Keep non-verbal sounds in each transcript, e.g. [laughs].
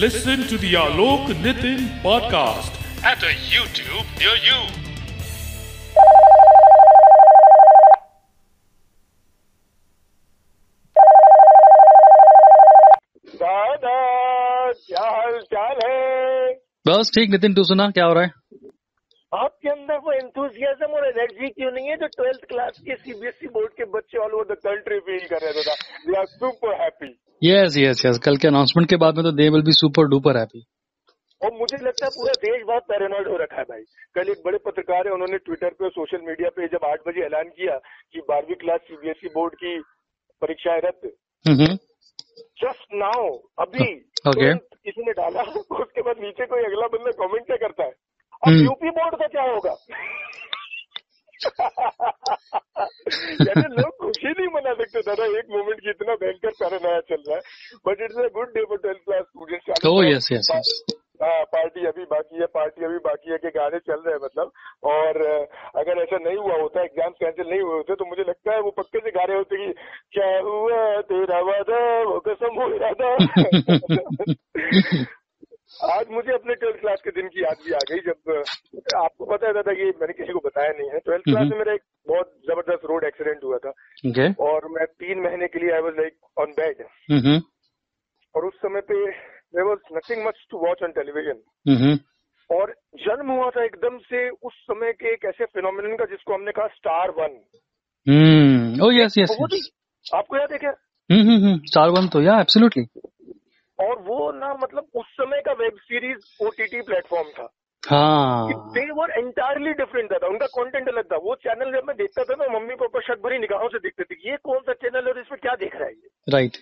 Listen to the Alok Nitin podcast at a YouTube near you. दादा क्या हाल चाल है बस ठीक नितिन तू सुना क्या हो रहा है अंदर वो एंथुजियाज्म और एनर्जी क्यों नहीं है जो ट्वेल्थ क्लास के सीबीएसई बोर्ड के बच्चे all over the country feel कर रहे थे they are super happy yes yes yes कल के अनाउंसमेंट के बाद में तो they will be super duper happy और मुझे लगता है पूरा देश बहुत पैरानॉइड हो रखा है भाई। कल एक बड़े पत्रकार है उन्होंने ट्विटर पे सोशल मीडिया पे जब आठ बजे ऐलान किया कि बारहवीं क्लास सीबीएसई बोर्ड की परीक्षाएँ रद्द। जस्ट नाउ अभी Okay. किसी ने डाला उसके बाद नीचे कोई अगला बंदा कमेंट क्या करता है? अब हम्म। यूपी बोर्ड का क्या होगा? यानी लोग खुशी नहीं मना सकते दादा एक मोमेंट की इतना भयंकर पैरानोया चल रहा है। But it's a good day for twelfth class students Oh, yes, yes, yes. हाँ पार्टी अभी बाकी है पार्टी अभी बाकी है के गाने चल रहे हैं मतलब। और अगर ऐसा नहीं हुआ होता एग्ज़ाम कैंसिल नहीं हुए होते तो मुझे लगता है वो पक्के से गा रहे होते कि क्या हुआ तेरा वादा? वो कसम हो इरादा। [laughs] [laughs] आज मुझे अपने ट्वेल्थ क्लास के दिन की याद भी आ गई जब आपको पता है दादा कि मैंने किसी को बताया नहीं है। ट्वेल्थ क्लास में मेरा एक बहुत ज़बरदस्त रोड एक्सीडेंट हुआ था। ओके। और मैं तीन महीने के लिए I was like on bed और उस समय पे there was nothing much to watch on television और जन्म हुआ था एकदम से उस समय के एक ऐसे फिनोमिन का जिसको हमने कहा स्टार वन यस यस आपको याद है क्या? स्टार वन तो या एब्सोल्युटली और वो ना मतलब उस समय का वेब सीरीज़ ओटीटी प्लेटफॉर्म था। दे वर एंटायरली डिफरेंट था उनका कंटेंट अलग था। वो चैनल जब मैं देखता था ना मम्मी पापा शक भरी निगाहों से देखते थे ये कौन सा चैनल और इसमें क्या देख रहा है ये? राइट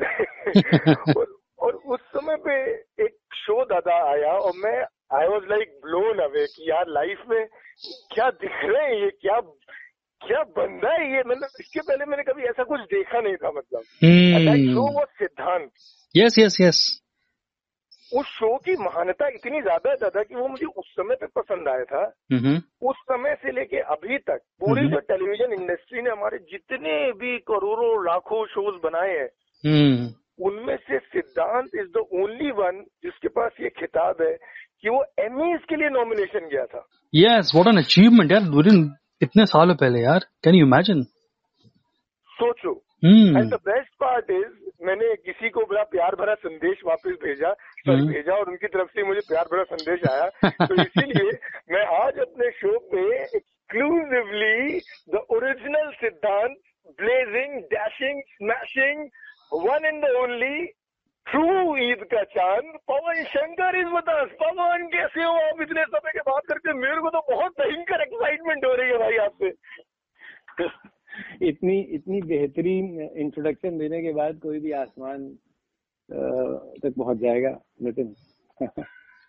[laughs] और, और उस समय पे एक शो दादा आया और मैं I was like blown away कि यार लाइफ में क्या दिख रहे हैं ये? क्या क्या बंदा है ये? मतलब इसके पहले मैंने कभी ऐसा कुछ देखा नहीं था मतलब। शो हम्म वो सिद्धांत। यस यस यस उस शो की महानता इतनी ज़्यादा दादा कि वो मुझे उस समय पे पसंद आया था। हम्म उस समय से लेके अभी तक पूरी हम्म। जो टेलीविज़न इंडस्ट्री ने हमारे जितने भी करोड़ों लाखों शोज़ बनाए हैं हम्म उनमें से सिद्धांत इज़ द ओनली वन जिसके पास ये खिताब है कि वो एमीज के लिए नॉमिनेशन गया था। यस व्हाट एन अचीवमेंट यार इतने सालों पहले यार? कैन यू इमेजिन सोचो। And the best part is मैंने किसी को बड़ा प्यार भरा संदेश वापस भेजा। सर हम्म। भेजा और उनकी तरफ़ से मुझे प्यार भरा संदेश आया। [laughs] तो इसीलिए मैं आज अपने शो पे exclusively the original Siddhant blazing dashing smashing one in the only true Eid का चाँद। पवन शंकर इज़ बतास। पवन कैसे हो आप इतने समय के बाद करके? मेरे को तो बहुत भयंकर एक्साइटमेंट हो रही है भाई आपसे। इतनी इतनी बेहतरीन इंट्रोडक्शन देने के बाद कोई भी आसमान तक पहुँच जाएगा नितिन।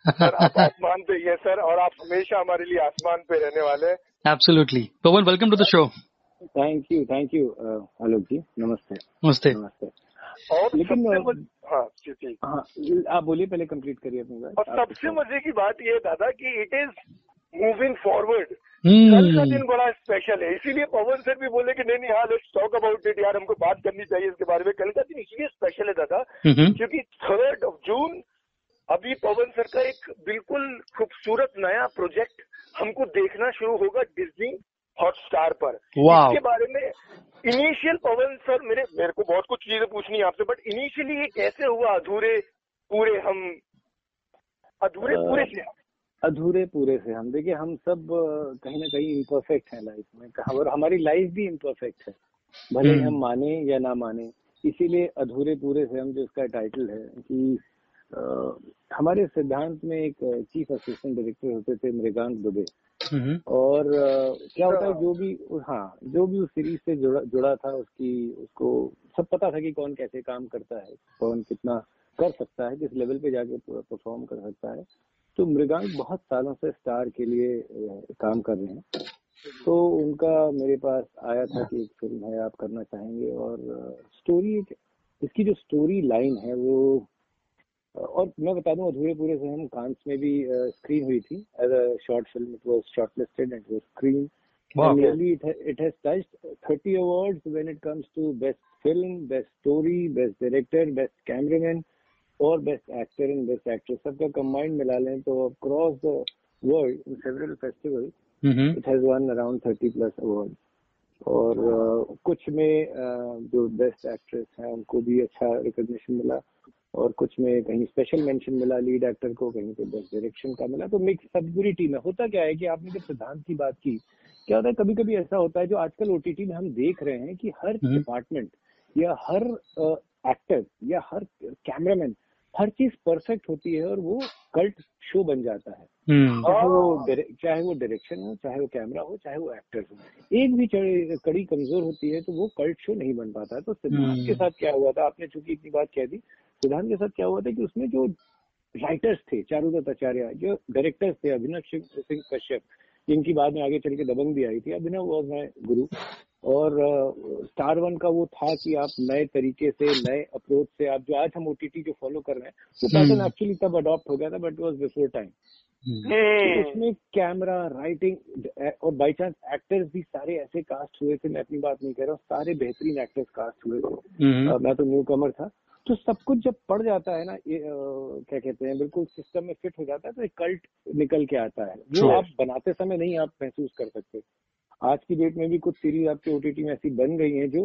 सर आप आसमान पे है सर और आप हमेशा हमारे लिए आसमान पे रहने वाले हैं। Absolutely Pawan welcome to the show thank you thank you Alok ji. नमस्ते। नमस्ते। नमस्ते। और लेकिन, सबसे मज- हाँ जी हाँ आप बोलिए पहले कंप्लीट करिए अपनी बात। और सबसे मज़े की बात ये दादा कि इट इज़ मूविंग फॉरवर्ड कल का दिन बड़ा स्पेशल है इसीलिए पवन सर भी बोले कि नहीं नहीं हाँ लेट्स टॉक अबाउट इट यार हमको बात करनी चाहिए इसके बारे में। कल का दिन इसलिए स्पेशल है दादा क्योंकि थर्ड ऑफ़ जून अभी पवन सर का एक बिल्कुल खूबसूरत नया प्रोजेक्ट हमको देखना शुरू होगा डिज्नी हॉटस्टार पर। इसके बारे में इनिशियल पवन सर मेरे मेरे को बहुत कुछ चीज़ें पूछनी है आपसे बट इनिशियली ये कैसे हुआ? अधूरे पूरे हम अधूरे अ, पूरे से? अधूरे पूरे से हम। देखिए हम सब कहीं ना कहीं इम्परफेक्ट हैं लाइफ में। और हमारी लाइफ भी इम्परफेक्ट है भले हम्म। हम माने या ना माने। इसीलिए अधूरे पूरे से हम जो इसका टाइटल है कि अ, हमारे सिद्धांत में एक चीफ असिस्टेंट डायरेक्टर होते थे मृगांक दुबे। हम्म और अ, क्या होता है जो भी हाँ जो भी उस सीरीज़ से जुड़ा जुड़ा था उसकी उसको सब पता था कि कौन कैसे काम करता है कौन कितना कर सकता है किस लेवल पे जाके परफॉर्म कर सकता है। तो मृगांक बहुत सालों से स्टार के लिए काम कर रहे हैं। तो उनका मेरे पास आया था कि एक फ़िल्म है आप करना चाहेंगे। और स्टोरी इसकी जो स्टोरी लाइन है वो और मैं बता दूँ अधूरे पूरे से हम कांस में भी स्क्रीन हुई थी. As a short film it was shortlisted and was screen it, it has touched 30 awards when it comes to best film best story best director best cameraman और best actor and best actress सबका combined मिला लें तो across the world in several festival it has won around thirty plus award और uh, कुछ में uh, जो best actress है उनको भी अच्छा रिकॉग्निशन मिला। और कुछ में कहीं स्पेशल मेंशन मिला लीड एक्टर को कहीं पे बेस्ट डायरेक्शन का मिला तो मिक्स सब पूरी टीम है होता क्या है कि आपने जब सिद्धांत की बात की क्या होता है कभी कभी ऐसा होता है जो आजकल ओटीटी में हम देख रहे हैं कि हर हम्म। डिपार्टमेंट या हर एक्टर या हर कैमरामैन हर चीज़ परफेक्ट होती है और वो कल्ट शो बन जाता है। हम्म। चाहे वो चाहे वो डायरेक्शन हो चाहे वो कैमरा हो चाहे वो एक्टर हो। एक भी कड़ी कमज़ोर होती है तो वो कल्ट शो नहीं बन पाता। है तो सिद्धांत हम्म। के साथ क्या हुआ था? आपने चूँकि इतनी बात कह दी। सिद्धांत के साथ क्या हुआ था कि उसमें जो राइटर्स थे चारुदत्त आचार्य जो डायरेक्टर्स थे अभिनव सिंह सिंह कश्यप जिनकी बाद में आगे चल के दबंग भी आई थी अभिनव वॉज़ माई गुरु। और स्टार वन का वो था कि आप नए तरीके से नए अप्रोच से आप जो आज हम ओटीटी जो फॉलो कर रहे हैं वो पैटर्न हम्म। एक्चुअली तब अडॉप्ट हो गया था बट वॉज़ बिफोर टाइम उसमें कैमरा राइटिंग और बाई चांस एक्टर्स भी सारे ऐसे कास्ट हुए थे मैं अपनी बात नहीं कह रहा हूँ सारे बेहतरीन एक्टर्स कास्ट हुए थे। हम्म। मैं तो न्यू कमर था तो सब कुछ जब पड़ जाता है ना ये अ, क्या कहते हैं बिल्कुल सिस्टम में फिट हो जाता है तो एक कल्ट निकल के आता है। जो Sure. आप बनाते समय नहीं आप महसूस कर सकते। आज की डेट में भी कुछ सीरीज़ आपके ओटीटी में ऐसी बन गई हैं जो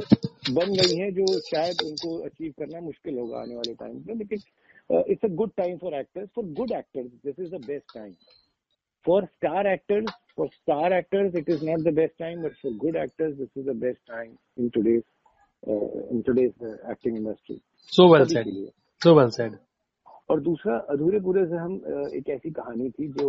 बन गई हैं जो शायद उनको अचीव करना मुश्किल होगा आने वाले टाइम में लेकिन it's a good time for actors for good actors this is the best time for star actors for star actors, it is not the best time, but for good actors, this is the best time in today's uh, in today's uh, acting industry. so well सभी said. के लिए। So well said. और दूसरा अधूरे पूरे से हम एक ऐसी कहानी थी जो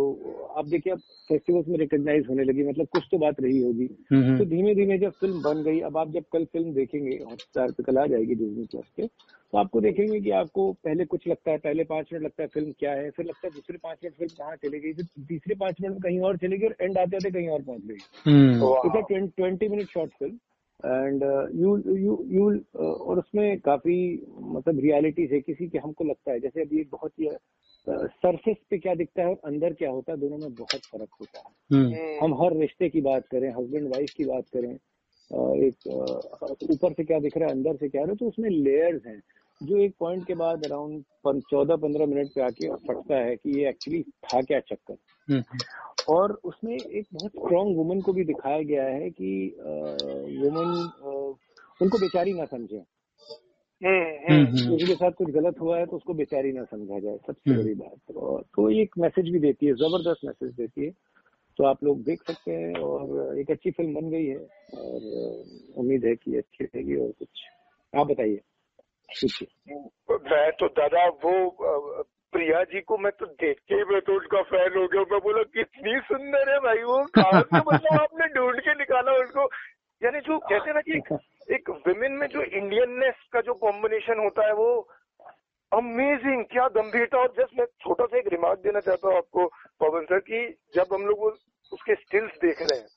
आप देखिए अब फेस्टिवल्स में रिकॉग्नाइज होने लगी मतलब कुछ तो बात रही होगी। तो हम्म। धीमे धीमे जब फ़िल्म बन गई अब आप जब कल फ़िल्म देखेंगे हॉटस्टार पे कल आ जाएगी डिजनी प्लस पे तो आपको देखेंगे कि आपको पहले कुछ लगता है पहले पाँच मिनट लगता है फ़िल्म क्या है फिर लगता है दूसरे पाँच मिनट फ़िल्म कहाँ चली गई फिर तीसरे पाँच मिनट में कहीं और चली गई और एंड आते आते कहीं और पहुँच गई। हम्म। Twenty minute short film and you you you और उसमें काफ़ी मतलब रियलिटीज है किसी के हमको लगता है। जैसे अभी एक बहुत ही सरफेस पे क्या दिखता है और अंदर क्या होता है दोनों में बहुत फ़र्क होता है। हम्म। हम हर रिश्ते की बात करें हस्बैंड वाइफ की बात करें एक ऊपर से क्या दिख रहा है अंदर से क्या रहा है तो उसमें लेयर्स हैं। जो एक पॉइंट के बाद अराउंड चौदह पंद्रह मिनट पे आके फटता है कि ये एक्चुअली था क्या चक्कर। हम्म। और उसमें एक बहुत स्ट्रांग वुमन को भी दिखाया गया है कि वुमन उनको बेचारी ना समझे। किसी के साथ कुछ गलत हुआ है तो उसको बेचारी ना समझा जाए सबसे हम्म। बड़ी बात। और तो ये एक मैसेज भी देती है ज़बरदस्त मैसेज देती है। तो आप लोग देख सकते हैं और एक अच्छी फ़िल्म बन गई है और उम्मीद है कि अच्छी रहेगी और कुछ। आप बताइए। [laughs] मैं तो दादा वो प्रिया जी को मैं तो देख के ही मैं तो उनका फ़ैन हो गया। मैं बोला कितनी सुंदर है भाई वो से मतलब [laughs] आपने ढूंढ के निकाला उसको यानी जो कहते हैं ना कि एक- एक विमेन में जो इंडियननेस का जो कॉम्बिनेशन होता है वो अमेजिंग क्या गंभीरता। और जस्ट मैं छोटा सा एक रिमार्क देना चाहता हूँ आपको पवन सर की जब हम लोग उसके स्टिल्स देख रहे हैं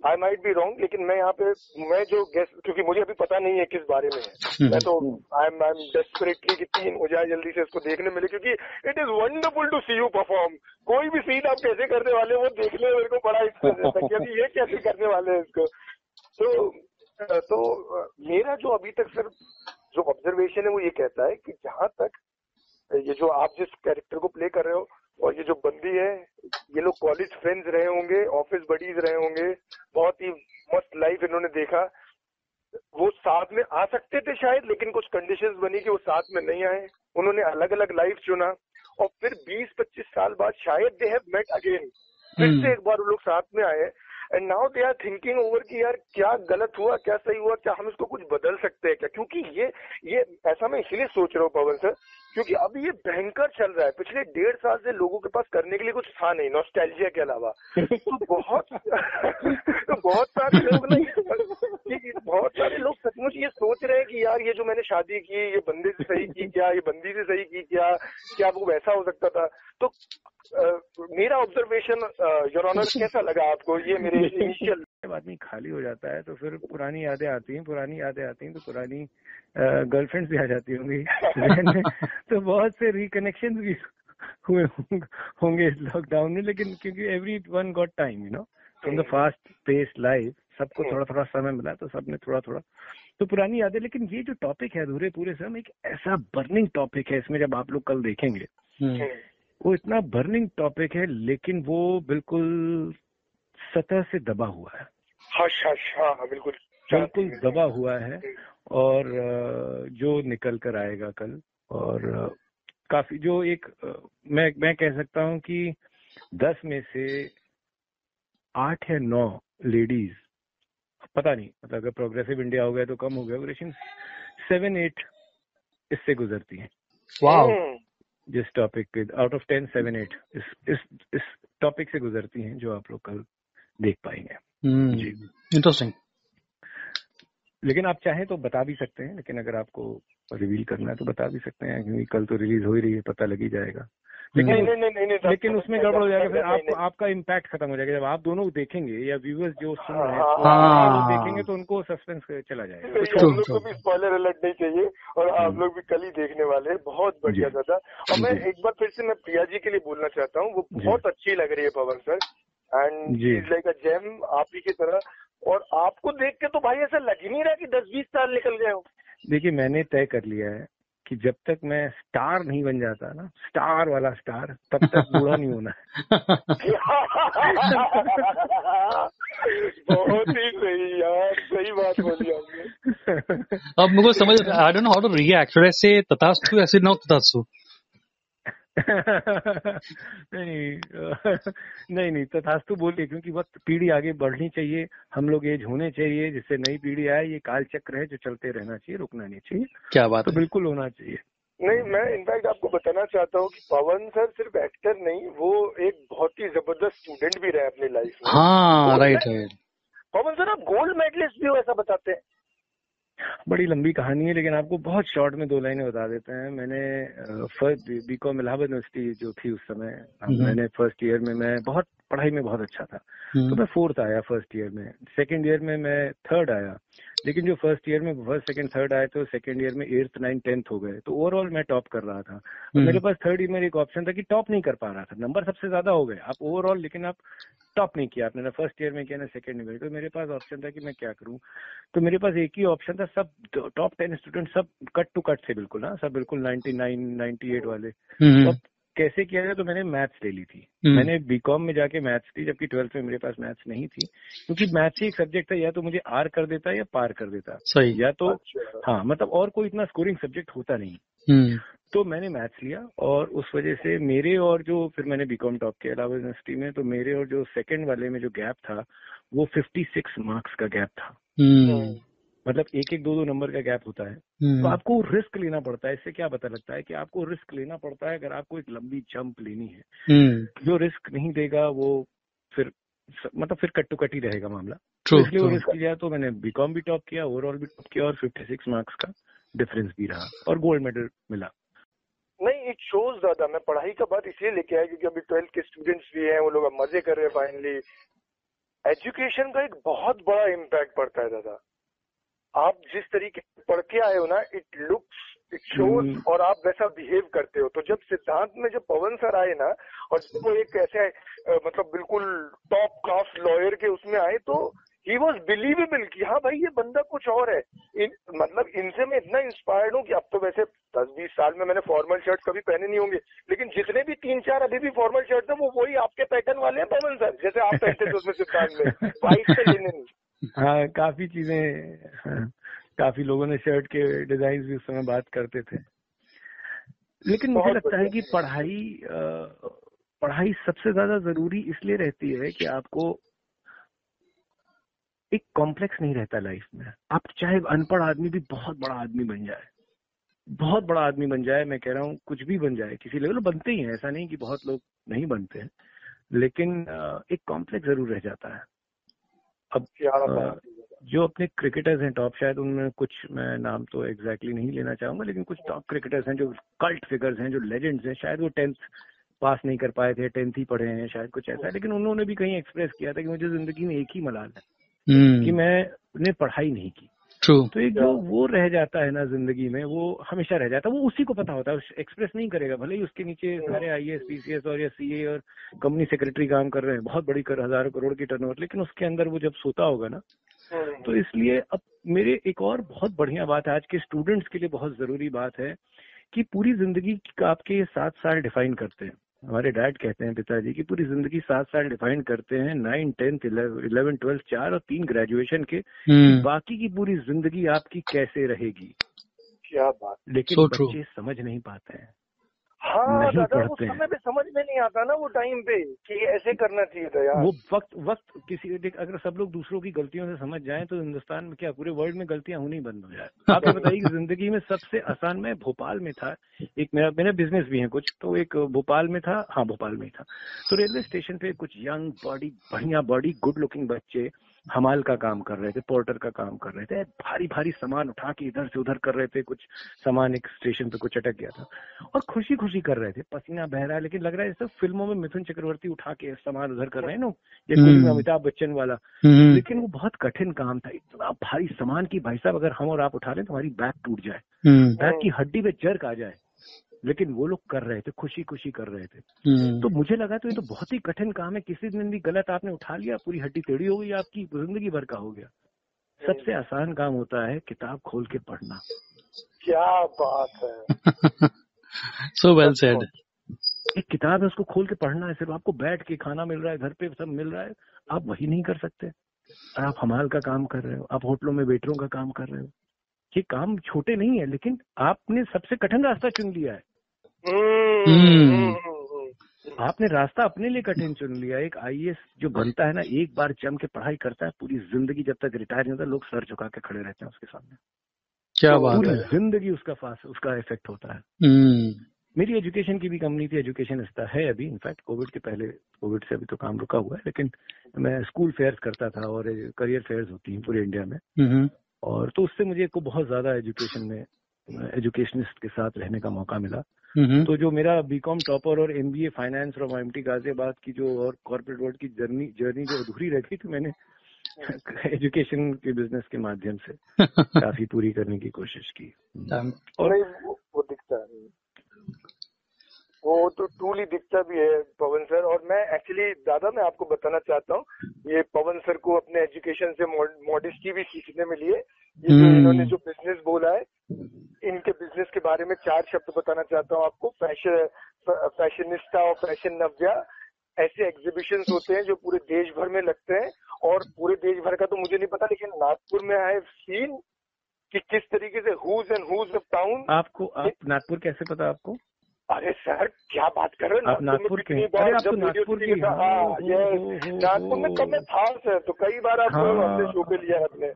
आई माइट बी रॉन्ग लेकिन मैं यहाँ पे मैं जो गेस क्योंकि मुझे अभी पता नहीं है किस बारे में है। मैं तो I am I am desperately कि तीन हो जाए जल्दी से इसको देखने मिले क्योंकि it is wonderful to see you perform कोई भी सीन आप कैसे करने वाले वो देखने मेरे को बड़ा इंटरेस्ट है ये कैसे करने वाले हैं इसको। तो तो मेरा जो अभी तक सर जो ऑब्जर्वेशन है वो ये कहता है कि जहाँ तक ये जो आप जिस कैरेक्टर को प्ले कर रहे हो और ये जो बंदी है ये लोग कॉलेज फ्रेंड्स रहे होंगे ऑफ़िस बडीज रहे होंगे बहुत ही मस्त लाइफ इन्होंने देखा। वो साथ में आ सकते थे शायद लेकिन कुछ कंडीशंस बनी कि वो साथ में नहीं आए। उन्होंने अलग अलग लाइफ चुना। और फिर 20-25 साल बाद शायद दे हैव मेट अगेन फिर हम्म। से एक बार वो लोग साथ में आए। And now they are thinking over कि यार क्या गलत हुआ क्या सही हुआ क्या हम इसको कुछ बदल सकते हैं क्या? क्योंकि ये ये ऐसा मैं इसलिए सोच रहा हूँ पवन सर क्योंकि अब ये भयंकर चल रहा है। पिछले डेढ़ साल से लोगों के पास करने के लिए कुछ था नहीं नॉस्टैल्जिया के अलावा। तो बहुत तो बहुत सारे लोग नहीं बहुत सारे लोग सचमुच ये सोच रहे हैं कि यार ये जो मैंने शादी की ये बंदे से सही की क्या ये बंदी से सही की क्या क्या वो वैसा हो सकता था? तो अ, मेरा ऑब्जर्वेशन योर ऑनर कैसा लगा आपको? ये मेरे इनिशियल जब आदमी खाली हो जाता है तो फिर पुरानी यादें आती हैं पुरानी यादें आती हैं तो पुरानी गर्लफ्रेंड्स भी आ जाती होंगी। [laughs] तो बहुत से रिकनेक्शन भी हुए होंगे इस लॉकडाउन में लेकिन क्योंकि every one got time you know from the fast pace life सबको थोड़ा थोड़ा समय मिला तो सबने थोड़ा थोड़ा तो पुरानी यादें लेकिन ये जो टॉपिक है अधूरे पूरे सम एक ऐसा बर्निंग टॉपिक है इसमें जब आप लोग कल देखेंगे। हम्म, वो इतना बर्निंग टॉपिक है लेकिन वो बिल्कुल सतह से दबा हुआ है। हाँ हाँ बिल्कुल। बिल्कुल दबा हुआ है और जो निकल कर आएगा कल और काफ़ी जो एक मैं मैं कह सकता हूँ कि दस में से आठ या नौ लेडीज़ पता नहीं मतलब अगर प्रोग्रेसिव इंडिया हो गया तो कम हो गया लेकिन सेवन एट इससे गुजरती हैं। Wow! हम्म, जिस टॉपिक पे out of ten seven eight इस इस इस टॉपिक से गुजरती हैं जो आप लोग कल देख पाएँगे। हम्म, जी। interesting. लेकिन आप चाहें तो बता भी सकते हैं लेकिन अगर आपको रिवील करना है तो बता भी सकते हैं क्योंकि कल तो रिलीज़ हो ही रही है पता लग ही जाएगा। लेकिन नहीं नहीं नहीं नहीं नहीं लेकिन उसमें गड़बड़ हो जाएगा फिर आप आपका इम्पैक्ट खत्म हो जाएगा। जब आप दोनों देखेंगे या व्यूअर्स जो सुन रहे हैं हाँ, तो हाँ। देखेंगे तो उनको सस्पेंस चला जाएगा। नहीं, हम लोग को भी स्पॉइलर अलर्ट नहीं चाहिए और आप लोग भी कल ही देखने वाले हैं बहुत बढ़िया। दादा। और मैं एक बार फिर से मैं प्रिया जी के लिए बोलना चाहता हूँ वो बहुत अच्छी लग रही है Pawan sir. And. Like a gem आप ही की तरह। और आपको देख के तो भाई ऐसा लग ही नहीं रहा कि दस बीस साल निकल गए हो। देखिए मैंने तय कर लिया है कि जब तक मैं स्टार नहीं बन जाता ना स्टार वाला स्टार तब तक बूढ़ा नहीं होना बहुत ही सही यार सही बात बोली आपने। अब मुझे समझ I don't know how to react should I say तथास्तु ऐसे नो तथास्तु [laughs] नहीं [laughs] नहीं नहीं तथास्तु बोलिए क्योंकि वक्त पीढ़ी आगे बढ़नी चाहिए हम लोग एज होने चाहिए जिससे नई पीढ़ी आए ये काल चक्र है जो चलते रहना चाहिए रुकना नहीं चाहिए। क्या बात तो है। बिल्कुल होना चाहिए। नहीं मैं इनफैक्ट आपको बताना चाहता हूँ कि पवन सर सिर्फ़ एक्टर नहीं वो एक बहुत ही ज़बरदस्त स्टूडेंट भी रहे अपनी लाइफ में। हाँ राइट राइट पवन सर आप गोल्ड मेडलिस्ट भी हो ऐसा बताते हैं। बड़ी लंबी कहानी है लेकिन आपको बहुत शॉर्ट में दो लाइनें बता देते हैं। मैंने first B com Allahabad university जो थी उस समय हम्म। मैंने फ़र्स्ट ईयर में मैं बहुत पढ़ाई में बहुत अच्छा था। तो मैं फोर्थ आया फ़र्स्ट ईयर में। सेकंड ईयर में मैं थर्ड आया। लेकिन जो फ़र्स्ट ईयर में फ़र्स्ट सेकंड थर्ड आए तो सेकंड ईयर में एट्थ नाइन्थ टेंथ हो गए। तो ओवरऑल मैं टॉप कर रहा था। मेरे पास थर्ड ईयर में एक ऑप्शन था कि टॉप नहीं कर पा रहा था। नंबर सबसे ज़्यादा हो गए। आप ओवरऑल लेकिन आप टॉप नहीं किया। आपने ना फ़र्स्ट ईयर में किया ना सेकंड में। तो मेरे पास ऑप्शन था कि मैं क्या करूँ? तो मेरे पास एक ही ऑप्शन था सब टॉप टेन स्टूडेंट सब कट टू कट से बिल्कुल ना सब बिल्कुल 99 98 वाले। तो अब कैसे किया जाए तो मैंने मैथ्स ले ली थी। हम्म। मैंने बीकॉम में जाके मैथ्स थी जबकि ट्वेल्थ में मेरे पास मैथ्स नहीं थी क्योंकि मैथ्स ही एक सब्जेक्ट था या तो मुझे आर कर देता या पार कर देता। सही। या तो अच्छा। हाँ मतलब और कोई इतना स्कोरिंग सब्जेक्ट होता नहीं। हम्म। तो मैंने मैथ्स लिया और उस वजह से मेरे और जो फिर मैंने बीकॉम टॉप किया इलाहाबाद यूनिवर्सिटी में तो मेरे और जो सेकंड वाले में जो गैप था वो 56 मार्क्स का गैप था। मतलब एक एक दो दो नंबर का गैप होता है। तो हम्म आपको रिस्क लेना पड़ता है इससे क्या पता लगता है कि आपको रिस्क लेना पड़ता है अगर आपको एक लंबी जंप लेनी है। हम्म। जो रिस्क नहीं देगा वो फिर मतलब फिर कट टू कट ही रहेगा मामला। तो इसलिए वो रिस्क लिया तो मैंने बीकॉम भी टॉप किया ओवरऑल भी टॉप किया और 56 मार्क्स का डिफरेंस भी रहा और गोल्ड मेडल मिला। नहीं इट शोज़ दादा मैं पढ़ाई का बात इसलिए लेके आया क्योंकि अभी ट्वेल्थ के स्टूडेंट्स भी हैं वो लोग अब मज़े कर रहे हैं फाइनली एजुकेशन का एक बहुत बड़ा इम्पैक्ट पड़ता है दादा। आप जिस तरीके से पढ़ के आए हो ना इट लुक्स इट शोज़। और आप वैसा बिहेव करते हो। तो जब सिद्धांत में जब पवन सर आए ना और जब वो एक ऐसे मतलब बिल्कुल टॉप क्लास लॉयर के उसमें आए तो ही वॉज़ बिलीवेबल कि हाँ भाई ये बंदा कुछ और है। इन मतलब इनसे मैं इतना इंस्पायर्ड हूँ कि अब तो वैसे दस बीस साल में मैंने फॉर्मल शर्ट कभी पहने नहीं होंगे। लेकिन जितने भी तीन चार अभी भी फॉर्मल शर्ट थे वो वही आपके पैटर्न वाले हैं पवन सर जैसे आप पहनते थे उसमें सिद्धांत में। वाइट से लिनन हाँ काफ़ी चीज़ें हाँ, काफ़ी लोगों ने शर्ट के डिज़ाइन भी उस समय बात करते थे। लेकिन मुझे लगता है कि पढ़ाई पढ़ाई सबसे ज़्यादा ज़रूरी इसलिए रहती है कि आपको एक कॉम्प्लेक्स नहीं रहता लाइफ में। आप चाहे अनपढ़ आदमी भी बहुत बड़ा आदमी बन जाए बहुत बड़ा आदमी बन जाए मैं कह रहा हूँ कुछ भी बन जाए किसी लेवल बनते ही हैं। ऐसा नहीं कि बहुत लोग नहीं बनते हैं लेकिन एक कॉम्प्लेक्स ज़रूर रह जाता है। अब क्या जो अपने क्रिकेटर्स हैं टॉप शायद उनमें कुछ मैं नाम तो एग्जैक्टली नहीं लेना चाहूँगा लेकिन कुछ टॉप क्रिकेटर्स हैं जो कल्ट फिगर्स हैं जो लेजेंड्स हैं शायद वो टेंथ पास नहीं कर पाए थे टेंथ ही पढ़े हैं शायद कुछ ऐसा है लेकिन उन्होंने भी कहीं एक्सप्रेस किया था कि मुझे ज़िंदगी में एक ही मलाल है कि हम्म मैंने पढ़ाई नहीं की। ट्रू तो एक जो वो रह जाता है ना ज़िंदगी में वो हमेशा रह जाता है वो उसी को पता होता है एक्सप्रेस नहीं करेगा भले ही उसके नीचे सारे आई एस पीसीएस और या सीए और कंपनी सेक्रेटरी काम कर रहे हैं बहुत बड़ी कर हज़ारों करोड़ की टर्नओवर लेकिन उसके अंदर वो जब सोता होगा ना तो इसलिए अब मेरे एक और बहुत बढ़िया बात है आज के स्टूडेंट्स के लिए बहुत ज़रूरी बात है कि पूरी ज़िंदगी का आपके ये सात साल डिफाइन करते हैं। हमारे डैड कहते हैं पिताजी की पूरी ज़िंदगी सात साल डिफाइन करते हैं नाइन टेंथ इलेवन ट्वेल्थ चार और तीन ग्रेजुएशन के। हम्म। बाकी की पूरी ज़िंदगी आपकी कैसे रहेगी? क्या बात। लेकिन So बच्चे समझ नहीं पाते हैं। हाँ नहीं दादा उस पढ़ते हैं। समय पे समझ में नहीं आता ना वो टाइम पे कि ऐसे करना चाहिए था यार। वो वक्त वक्त किसी देख अगर सब लोग दूसरों की गलतियों से समझ जाए तो हिंदुस्तान में क्या पूरे वर्ल्ड में गलतियाँ होनी बंद हो जाए। आप ये बताइए कि ज़िंदगी में सबसे आसान मैं भोपाल में था एक मेरा मेरा बिज़नेस भी है कुछ तो एक भोपाल में था हाँ भोपाल में ही था। तो रेलवे स्टेशन पे कुछ यंग बॉडी बढ़िया बॉडी गुड लुकिंग बच्चे हमाल का काम कर रहे थे पोर्टर का काम कर रहे थे भारी भारी सामान उठा के इधर से उधर कर रहे थे कुछ सामान एक स्टेशन पे कुछ अटक गया था और खुशी खुशी कर रहे थे पसीना बह रहा है लेकिन लग रहा है जैसे फ़िल्मों में मिथुन चक्रवर्ती उठा के सामान उधर कर रहे हैं ना या हम्म। अमिताभ बच्चन वाला। हम्म। लेकिन वो बहुत कठिन काम था इतना भारी सामान की भाई साहब अगर हम और आप उठा लें तो हमारी बैक टूट जाए हम्म। बैक की हड्डी पे जर्क आ जाए। लेकिन वो लोग कर रहे थे खुशी खुशी कर रहे थे। हम्म। तो मुझे लगा तो ये तो बहुत ही कठिन काम है किसी दिन भी गलत आपने उठा लिया पूरी हड्डी टेढ़ी हो गई आपकी ज़िंदगी भर का हो गया। सबसे आसान काम होता है किताब खोल के पढ़ना। क्या बात है। [laughs] So well said. एक किताब है उसको खोल के पढ़ना है सिर्फ़ आपको बैठ के खाना मिल रहा है घर पे सब मिल रहा है आप वही नहीं कर सकते। और आप हमाल का काम कर रहे हो आप होटलों में वेटरों का काम कर रहे हो। ये काम छोटे नहीं है लेकिन आपने सबसे कठिन रास्ता चुन लिया है। हम्म, आपने रास्ता अपने लिए कठिन चुन लिया एक आईएएस जो बनता है ना एक बार जम के पढ़ाई करता है पूरी ज़िंदगी जब तक रिटायर नहीं होता लोग सर झुका के खड़े रहते हैं उसके सामने। क्या तो बात पूरी है। ज़िंदगी उसका फास उसका इफ़ेक्ट होता है। हम्म। मेरी एजुकेशन की भी कंपनी थी एजुकेशन है अभी। इनफैक्ट कोविड के पहले कोविड से अभी तो काम रुका हुआ है लेकिन मैं स्कूल फेयर्स करता था और करियर फेयर्स होती है पूरे इंडिया में। हम्म। और तो उससे मुझे को बहुत ज़्यादा एजुकेशन में एजुकेशनिस्ट के साथ रहने का मौका मिला। तो जो मेरा बीकॉम टॉपर और एमबीए फाइनेंस और एमटी गाजियाबाद की जो और कॉर्पोरेट वर्ल्ड की जर्नी जर्नी जो अधूरी रह गई थी मैंने [laughs] एजुकेशन के बिज़नेस के माध्यम से [laughs] काफ़ी पूरी करने की कोशिश की। और वो, वो दिखता है वो तो ट्रूली दिखता भी है पवन सर। और मैं एक्चुअली दादा मैं आपको बताना चाहता हूँ ये पवन सर को अपने एजुकेशन से मॉडेस्टी भी सीखने में ये जो हम्म। इन्होंने जो बिज़नेस बोला है इनके बिज़नेस के बारे में चार शब्द बताना चाहता हूँ आपको। फ़ैशन फैशनिस्टा और फ़ैशन नव्या ऐसे एग्जीबिशन होते हैं जो पूरे देश भर में लगते हैं। और पूरे देश भर का तो मुझे नहीं पता लेकिन नागपुर में आई सीन कि किस तरीके से who's and who's of town आपको आप नागपुर कैसे पता आपको? अरे सर क्या बात कर रहे हो? आप नागपुर में के कितनी अरे आप तो नागपुर के नागपुर में। कब मैं था सर तो कई बार आप हाँ। अपने शो पे लिया है आपने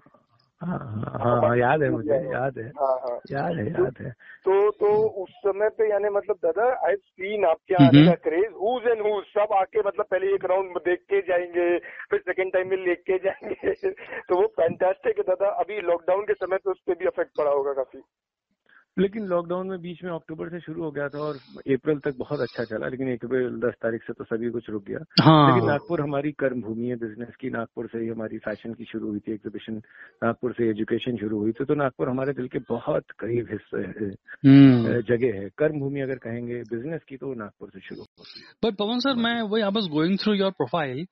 हाँ हाँ हाँ हाँ, याद है मुझे याद है। हाँ हाँ। याद है याद है। तो तो उस समय पे यानी मतलब दादा आई सीन आपके आने हम्म। का क्रेज हुज एंड हुज सब आके मतलब पहले एक राउंड देख के जाएँगे फिर सेकंड टाइम में लेके [laughs] जाएँगे। तो वो फैंटास्टिक है दादा। अभी लॉकडाउन के समय पे उस पर भी इफ़ेक्ट पड़ा होगा काफ़ी। लेकिन लॉकडाउन में बीच में अक्टूबर से शुरू हो गया था और अप्रैल तक बहुत अच्छा चला लेकिन अप्रैल दस तारीख से तो सभी कुछ रुक गया। हाँ। लेकिन नागपुर हमारी कर्म भूमि है बिज़नेस की नागपुर से ही हमारी फ़ैशन की शुरू हुई थी एग्जीबिशन नागपुर से एजुकेशन शुरू हुई थी तो नागपुर हमारे दिल के बहुत करीब हिस्से हम्म। जगह है। कर्म भूमि अगर कहेंगे बिज़नेस की तो नागपुर से शुरू होती है। बट पवन सर मैं वही I was going through your profile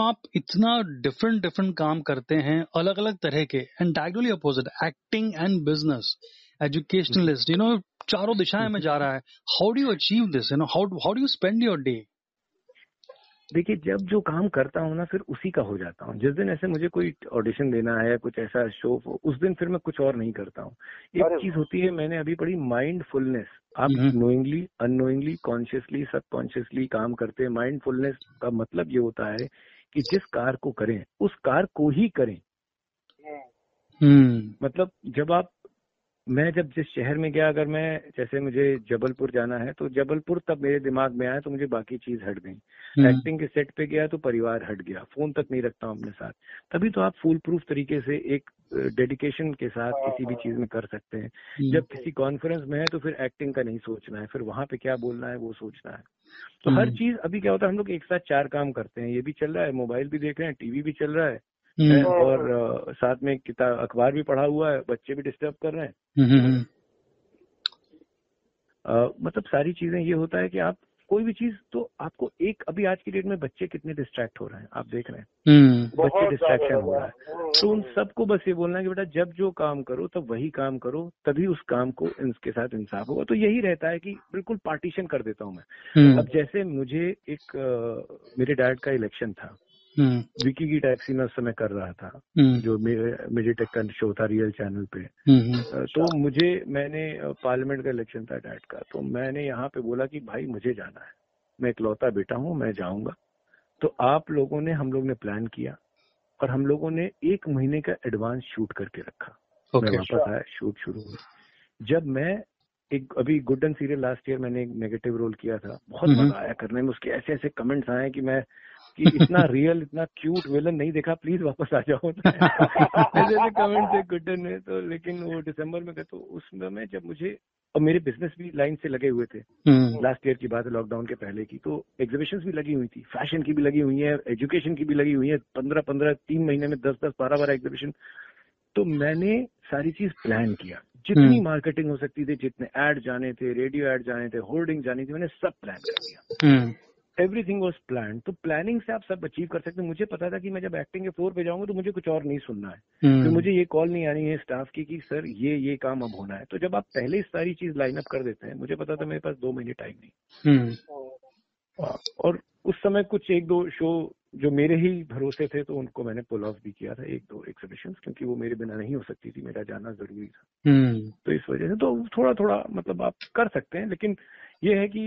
आप इतना डिफरेंट डिफरेंट काम करते हैं अलग अलग तरह के and diagonally opposite acting and business educationalist you know चारों दिशाएँ में जा रहा है। How do you achieve this you know how how do you spend your day देखिए जब जो काम करता हूँ ना फिर उसी का हो जाता हूँ। जिस दिन ऐसे मुझे कोई ऑडिशन देना है कुछ ऐसा शो उस दिन फिर मैं कुछ और नहीं करता हूँ। एक चीज़ होती है मैंने अभी पढ़ी माइंडफुलनेस आप हम्म। नोइंगली अनोइंगली कॉन्शियसली सबकॉन्शियसली काम करते हैं। माइंडफुलनेस का मतलब ये होता है कि जिस कार को करें उस कार को ही करें। हम्म। मतलब जब आप मैं जब जिस शहर में गया अगर मैं जैसे मुझे जबलपुर जाना है तो जबलपुर तब मेरे दिमाग में आया तो मुझे बाकी चीज़ हट गई। हम्म, एक्टिंग के सेट पे गया तो परिवार हट गया फ़ोन तक नहीं रखता हूँ अपने साथ। तभी तो आप फुल प्रूफ तरीके से एक डेडिकेशन के साथ किसी भी चीज़ में कर सकते हैं। हम्म, जब किसी कॉन्फ्रेंस में है तो फिर एक्टिंग का नहीं सोचना है फिर वहाँ पे क्या बोलना है वो सोचना है। तो हर हम्म। चीज़ अभी क्या होता है हम लोग एक साथ चार काम करते हैं। ये भी चल रहा है मोबाइल भी देख रहे हैं टीवी भी चल रहा है। हम्म, है, और साथ में किताब अखबार भी पढ़ा हुआ है बच्चे भी डिस्टर्ब कर रहे हैं। हम्म, हम्म, मतलब सारी चीज़ें ये होता है कि आप कोई भी चीज़ तो आपको एक अभी आज की डेट में बच्चे कितने डिस्ट्रैक्ट हो रहे हैं आप देख रहे हैं। हम्म। बच्चे डिस्ट्रैक्शन हो रहा है। हम्म, तो उन हम्म, सबको बस ये बोलना है कि बेटा जब जो काम करो तब वही काम करो तभी उस काम को इसके साथ इंसाफ होगा। तो यही रहता है कि बिल्कुल पार्टीशन कर देता हूँ मैं। हम्म। अब जैसे मुझे एक मेरे डैड का इलेक्शन था हम्म विकी की टैक्सी में उस समय कर रहा था हम्म। जो मेरे टेक का शो था रियल चैनल पे। हम्म तो मुझे मैंने पार्लियामेंट का इलेक्शन था डैड का तो मैंने यहाँ पे बोला कि भाई मुझे जाना है। मैं इकलौता बेटा हूँ मैं जाऊँगा। तो आप लोगों ने हम लोग ने प्लान किया और हम लोगों ने एक महीने का एडवांस शूट करके रखा। मैं वापस आया शूट शुरू हुई। जब मैं एक अभी गुडन सीरियल लास्ट ईयर मैंने एक नेगेटिव रोल किया था। बहुत हम्म। मज़ा आया करने में उसके ऐसे ऐसे कमेंट्स आए कि मैं कि इतना रियल इतना क्यूट विलन नहीं देखा प्लीज़ वापस आ जाओ। ऐसे कमेंट थे गुडन में तो लेकिन वो दिसंबर में गए तो उस समय जब मुझे और मेरे बिज़नेस भी लाइन से लगे हुए थे। हम्म। लास्ट ईयर की बात है लॉकडाउन के पहले की तो एग्जीबिशन भी लगी हुई थी फ़ैशन की भी लगी हुई है एजुकेशन की भी लगी हुई है पंद्रह पंद्रह तीन महीने में दस दस बारह बारह एग्जीबिशन तो मैंने सारी चीज़ प्लान किया। जितनी हम्म। मार्केटिंग हो सकती थी जितने एड जाने थे रेडियो एड जाने थे होर्डिंग जानी थी मैंने सब प्लान कर दिया। हम्म। एवरीथिंग वॉज़ प्लान तो प्लानिंग से आप सब अचीव कर सकते हैं। मुझे पता था कि मैं जब एक्टिंग के फ्लोर पे जाऊँगा तो मुझे कुछ और नहीं सुनना है। फिर हम्म मुझे ये कॉल नहीं आनी है स्टाफ की कि सर ये ये काम अब होना है। तो जब आप पहले ही सारी चीज़ लाइन अप कर देते हैं मुझे पता था मेरे पास दो महीने टाइम नहीं। हम्म। और उस समय कुछ एक दो शो जो मेरे ही भरोसे थे तो उनको मैंने पुल ऑफ़ भी किया था एक दो एग्जीबिशन क्योंकि वो मेरे बिना नहीं हो सकती थी मेरा जाना ज़रूरी था। हम्म। तो इस वजह से तो थोड़ा थोड़ा मतलब आप कर सकते हैं लेकिन ये है कि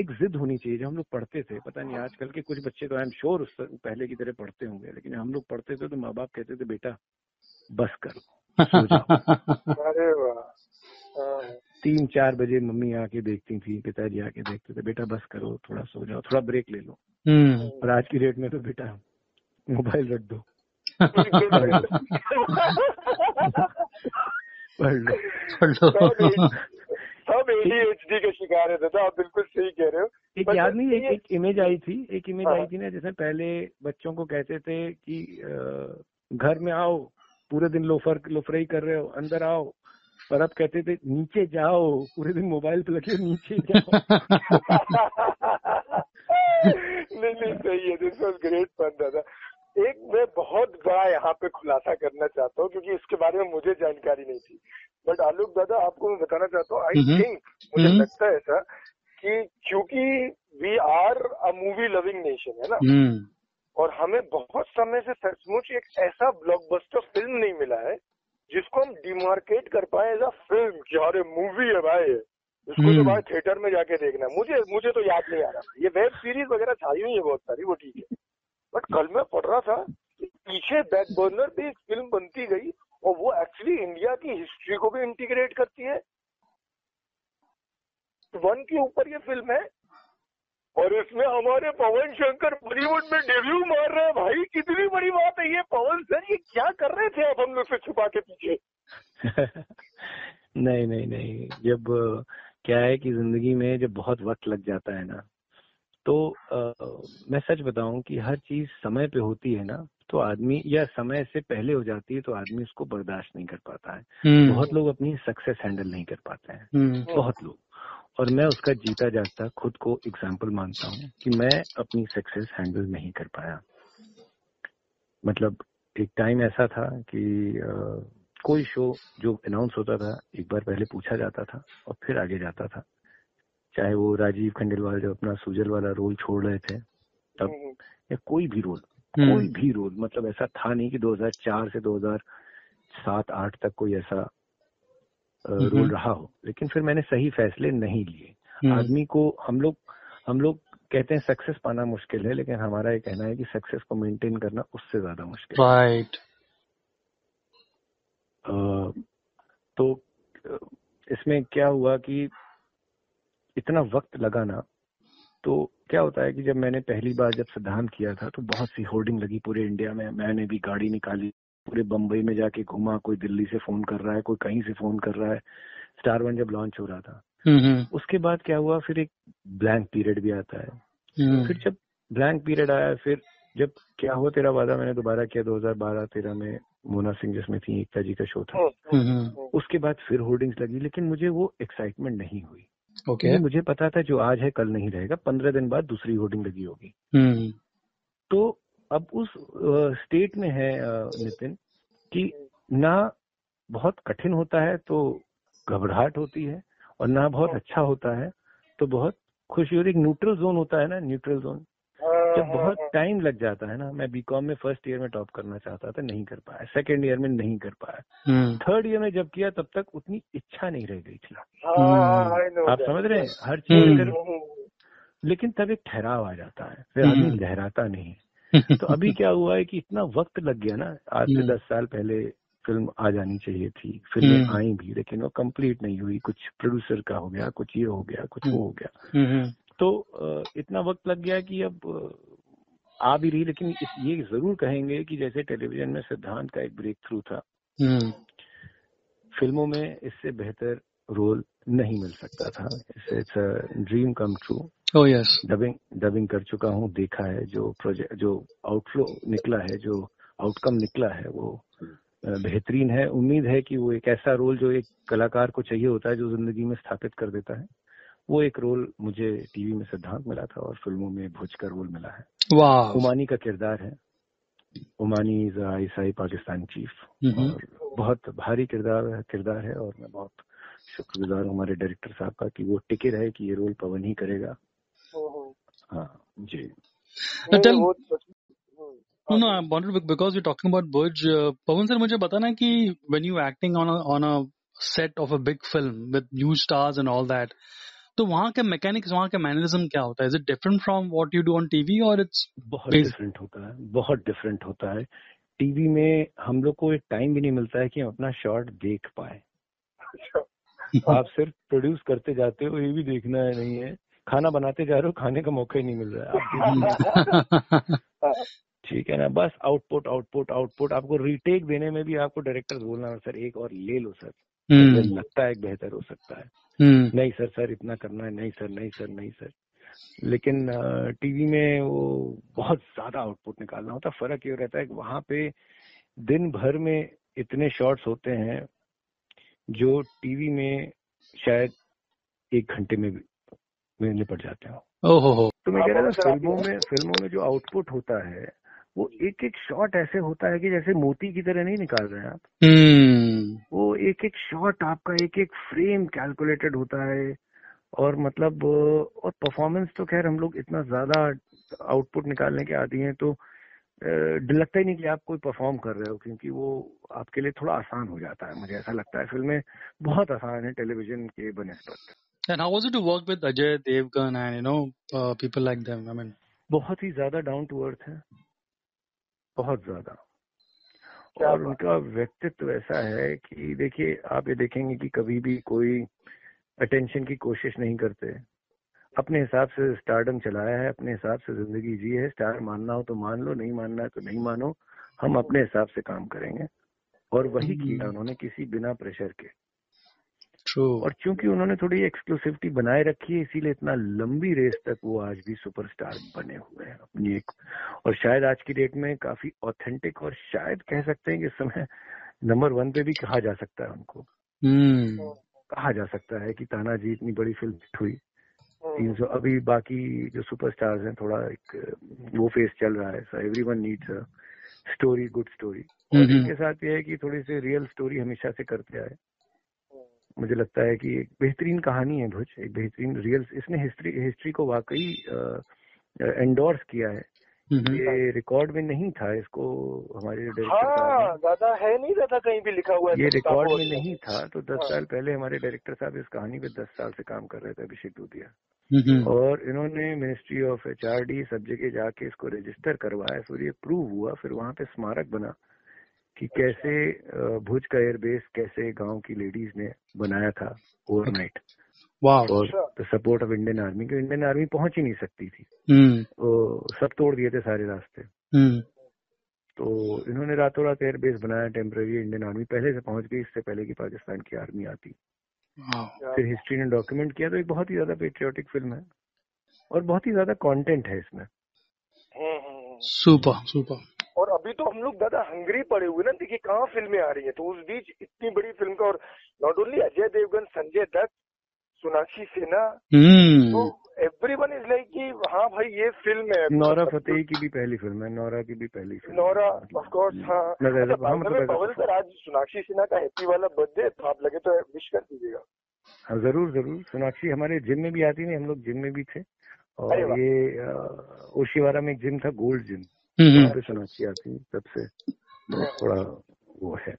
एक जिद होनी चाहिए जो हम लोग पढ़ते थे। पता नहीं आजकल के कुछ बच्चे तो आई एम श्योर उस पहले की तरह पढ़ते होंगे लेकिन हम लोग पढ़ते थे तो माँ बाप कहते थे बेटा बस करो [laughs] अरे हाँ, तीन चार बजे मम्मी आके देखती थी पिताजी आके देखते थे बेटा बस करो थोड़ा सो जाओ थोड़ा ब्रेक ले लो। हम्म। और आज की डेट में तो बेटा मोबाइल रख दो। [laughs] पढ़ लो। पढ़ लो। सब एडीएचडी के शिकार है दादा आप बिल्कुल सही कह रहे हो। एक याद नहीं एक, एक इमेज आई थी एक इमेज हाँ। आई थी ना जिसमें पहले बच्चों को कहते थे कि घर में आओ पूरे दिन लोफर लोफरई कर रहे हो अंदर आओ। पर अब कहते थे नीचे जाओ पूरे दिन मोबाइल पे लगे नीचे जाओ। [laughs] नहीं नहीं सही है दिस वॉज़ ग्रेट फन दादा। एक मैं बहुत बड़ा यहाँ पे खुलासा करना चाहता हूँ क्योंकि इसके बारे में मुझे जानकारी नहीं थी बट आलोक दादा आपको मैं बताना चाहता हूँ आई। थिंक मुझे। लगता है ऐसा कि क्योंकि we are a movie loving nation है ना हम्म और हमें बहुत समय से सचमुच एक ऐसा ब्लॉकबस्टर फ़िल्म नहीं मिला है जिसको हम डिमार्केट कर पाए एज अ फ़िल्म कि अरे मूवी है भाई। इसको तो हम्म। भाई थिएटर में जाके देखना है मुझे मुझे तो याद नहीं आ रहा ये वेब सीरीज़ वगैरह छाई हुई है बहुत सारी वो ठीक है बट कल मैं पढ़ रहा था कि पीछे बैक बर्नर पे एक फ़िल्म बनती गई और वो एक्चुअली इंडिया की हिस्ट्री को भी इंटीग्रेट करती है। वन के ऊपर ये फ़िल्म है और इसमें हमारे पवन शंकर बॉलीवुड में डेब्यू मार रहे हैं। भाई, कितनी बड़ी बात है ये। पवन सर ये क्या कर रहे थे आप हम लोग से छुपा के पीछे? [laughs] नहीं नहीं नहीं। जब, क्या है कि ज़िंदगी में जब बहुत वक्त लग जाता है ना तो आ, मैं सच बताऊँ कि हर चीज़ समय पे होती है ना तो आदमी या समय से पहले हो जाती है तो आदमी उसको बर्दाश्त नहीं कर पाता है। हम्म। बहुत लोग अपनी सक्सेस हैंडल नहीं कर पाते हैं। हम्म। बहुत लोग। और मैं उसका जीता जागता खुद को एग्ज़ाम्पल मानता हूँ कि मैं अपनी सक्सेस हैंडल नहीं कर पाया। मतलब एक टाइम ऐसा था कि अ, कोई शो जो अनाउंस होता था एक बार पहले पूछा जाता था और फिर आगे जाता था। चाहे वो राजीव खंडेलवाल जब अपना सुजल वाला रोल छोड़ रहे थे तब या कोई भी रोल कोई हम्म भी रोल मतलब ऐसा था नहीं कि 2004 से 2007-8 तक कोई ऐसा रोल हम्म। रहा हो। लेकिन फिर मैंने सही फैसले नहीं लिए। हम्म। आदमी को हम लोग हम लोग कहते हैं सक्सेस पाना मुश्किल है लेकिन हमारा ये कहना है कि सक्सेस को मेंटेन करना उससे ज़्यादा मुश्किल है। तो इसमें क्या हुआ कि इतना वक्त लगा ना तो क्या होता है कि जब मैंने पहली बार जब सिद्धांत किया था तो बहुत सी होर्डिंग लगी पूरे इंडिया में। मैंने भी गाड़ी निकाली पूरे बम्बई में जाके घुमा कोई दिल्ली से फ़ोन कर रहा है कोई कहीं से फ़ोन कर रहा है। स्टार वन जब लॉन्च हो रहा था हम्म उसके बाद क्या हुआ फिर एक ब्लैंक पीरियड भी आता है। हम्म। फिर जब ब्लैंक पीरियड आया फिर जब क्या हुआ तेरा वादा मैंने दोबारा किया 2012-13 में मोना सिंह जिसमें थी एकता जी का शो था। हम्म उसके बाद फिर होर्डिंग्स लगी लेकिन मुझे वो एक्साइटमेंट नहीं हुई। ओके। okay. मुझे पता था जो आज है कल नहीं रहेगा पंद्रह दिन बाद दूसरी होर्डिंग लगी होगी। हम्म। तो अब उस स्टेट में है नितिन कि ना बहुत कठिन होता है तो घबराहट होती है और ना बहुत अच्छा होता है तो बहुत खुशी और एक न्यूट्रल जोन होता है ना न्यूट्रल जोन जब बहुत टाइम लग जाता है ना मैं बीकॉम में फ़र्स्ट ईयर में टॉप करना चाहता था नहीं कर पाया। सेकंड ईयर में नहीं कर पाया। हम्म। थर्ड ईयर में जब किया तब तक उतनी इच्छा नहीं रह गई खिला हाँ, I know आप समझ रहे हैं? हर चीज़ हम्म। अगर हम्म, लेकिन तब एक ठहराव आ जाता है। फिर आदमी हम्म। लहराता नहीं [laughs] तो अभी क्या हुआ है कि इतना वक्त लग गया ना आज से हम्म। दस साल पहले फ़िल्म आ जानी चाहिए थी फ़िल्में हम्म। आई भी लेकिन वो कंप्लीट नहीं हुई। कुछ प्रोड्यूसर का हो गया कुछ ये हो गया कुछ वो हो गया। हम्म। तो इतना वक्त लग गया कि अब आ भी रही लेकिन इस ये ज़रूर कहेंगे कि जैसे टेलीविज़न में सिद्धांत का एक ब्रेक थ्रू था। हम्म। फ़िल्मों में इससे बेहतर रोल नहीं मिल सकता था। It's dream come true yes dubbing dubbing कर चुका हूँ देखा है जो प्रोजेक्ट जो आउटफ्लो निकला है जो आउटकम निकला है वो बेहतरीन है। उम्मीद है कि वो एक ऐसा रोल जो एक कलाकार को चाहिए होता है जो ज़िंदगी में स्थापित कर देता है। वो एक रोल मुझे टीवी में सिद्धांत मिला था और फ़िल्मों में भुज का रोल मिला है। वाह। उमानी का किरदार है। उमानी इज़ ईसाई पाकिस्तानी चीफ। हम्म। और बहुत भारी किरदार किरदार है और मैं बहुत शुक्रगुजार हूँ हमारे डायरेक्टर साहब का कि वो टिके रहे कि ये रोल पवन ही करेगा। हाँ जी। तो- No, no, I wanted because we're talking about Burj. Uh, Pawan sir, मुझे बताना कि when you acting on a on a set of a big film with huge stars and all that, तो वहाँ के mechanics वहाँ के mannerism क्या होता है? Is it different from what you do on TV और इट्स बहुत डिफरेंट होता है बहुत डिफरेंट होता है। टीवी में हम लोग को एक टाइम भी नहीं मिलता है कि हम अपना शॉट देख पाए। अच्छा, [laughs] आप सिर्फ़ प्रोड्यूस करते जाते हो ये भी देखना है नहीं है। खाना बनाते जा रहे हो खाने का मौका ही नहीं मिल रहा है। [laughs] ठीक है ना बस आउटपुट आउटपुट आउटपुट आपको रीटेक देने में भी आपको डायरेक्टर बोलना सर एक और ले लो सर। मुझे लगता है बेहतर हो सकता है। नहीं सर सर इतना करना है नहीं सर नहीं सर नहीं सर। लेकिन टीवी में वो बहुत ज़्यादा आउटपुट निकालना होता है फ़र्क ये रहता है कि वहाँ पे दिन भर में इतने शॉट्स होते हैं जो टीवी में शायद एक घंटे में भी- में निपट जाते हो। ओहो तो मैं कह रहा था फ़िल्मों में फ़िल्मों में जो आउटपुट होता है वो एक एक शॉट ऐसे होता है कि जैसे मोती की तरह नहीं निकाल रहे हैं आप। हम्म। वो एक एक शॉट आपका एक एक फ्रेम कैलकुलेटेड होता है और मतलब और परफॉर्मेंस तो खैर हम लोग इतना ज़्यादा आउटपुट निकालने के आदि हैं तो लगता ही नहीं कि आप कोई परफॉर्म कर रहे हो क्योंकि वो आपके लिए थोड़ा आसान हो जाता है। मुझे ऐसा लगता है फ़िल्में बहुत आसान है टेलीविज़न के बनस्पत And how was it to work with Ajay Devgan and you know uh, people like them? I mean, बहुत ही ज़्यादा डाउन टू अर्थ है। बहुत ज़्यादा। और उनका व्यक्तित्व ऐसा है कि देखिए आप ये देखेंगे कि कभी भी कोई अटेंशन की कोशिश नहीं करते। अपने हिसाब से स्टारडम चलाया है अपने हिसाब से ज़िंदगी जी है। स्टार मानना हो तो मान लो नहीं मानना है तो नहीं मानो। हम अपने हिसाब से काम करेंगे। और वही किया उन्होंने किसी बिना प्रेशर के। True. और चूँकि उन्होंने थोड़ी एक्सक्लूसिविटी बनाए रखी है इसीलिए इतना लंबी रेस तक वो आज भी सुपरस्टार बने हुए हैं अपनी एक और शायद आज की डेट में काफ़ी ऑथेंटिक और शायद कह सकते हैं कि इस समय नंबर वन पे भी कहा जा सकता है उनको Hmm. कहा जा सकता है कि तानाजी इतनी बड़ी फ़िल्म हिट हुई हम्म, तीन सौ अभी बाकी जो सुपरस्टार्स हैं थोड़ा एक वो फेस चल रहा है so every one needs a story good story और हम्म। साथ ये है कि थोड़ी सी रियल स्टोरी हमेशा से करते आए मुझे लगता है कि एक बेहतरीन कहानी है भुज एक बेहतरीन रियल इसने हिस्ट्री हिस्ट्री को वाकई एंडोर्स किया है Mhm. ये रिकॉर्ड में नहीं था इसको हमारे डायरेक्टर हाँ साहब दादा है नहीं दादा कहीं भी लिखा हुआ है ये तो रिकॉर्ड में नहीं था तो दस हाँ। साल पहले हमारे डायरेक्टर साहब इस कहानी पे दस साल से काम कर रहे थे अभिषेक दूधिया Mhm. और इन्होंने ministry of H R D सब जगह जाके इसको रजिस्टर करवाया फिर ये प्रूव हुआ फिर वहाँ पे स्मारक बना कि कैसे भुज का एयरबेस कैसे गाँव की लेडीज़ ने बनाया था ओवरनाइट. और सपोर्ट ऑफ़ इंडियन आर्मी की इंडियन आर्मी पहुँच ही नहीं सकती थी। Hmm. वो सब तोड़ दिए थे सारे रास्ते। Hmm. तो इन्होंने रातों रात एयरबेस बनाया टेम्पररी इंडियन आर्मी पहले से पहुँच गई इससे पहले कि पाकिस्तान की आर्मी आती। फिर हिस्ट्री ने डॉक्यूमेंट किया तो एक बहुत ही ज़्यादा पेट्रियोटिक फ़िल्म है। और बहुत ही ज़्यादा कंटेंट है इसमें। सुपर हम्म, अभी तो हम लोग दादा हंगरी पड़े हुए ना। देखिए कहाँ फ़िल्में आ रही हैं? तो उस बीच इतनी बड़ी फ़िल्म का और नॉट ओनली अजय देवगन संजय दत्त सोनाक्षी सिन्हा हम्म। तो एवरी वन इज़ लाइक की हाँ भाई ये फ़िल्म है। नौरा फतेह की भी पहली फ़िल्म है नौरा की भी पहली फ़िल्म नौरा ऑफकोर्स हाँ। अच्छा, हाँ, मतलब पवन सर आज सोनाक्षी सिन्हा का हैप्पी वाला बर्थडे तो आप लगे तो विश कर दीजिएगा। हाँ ज़रूर ज़रूर। सोनाक्षी हमारे जिम में भी आती थी हम लोग जिम में भी थे। और ये ओशिवारा में एक जिम था गोल्ड जिम हम्म वहाँ पे सोनाक्षी आती तब से थोड़ा वो है।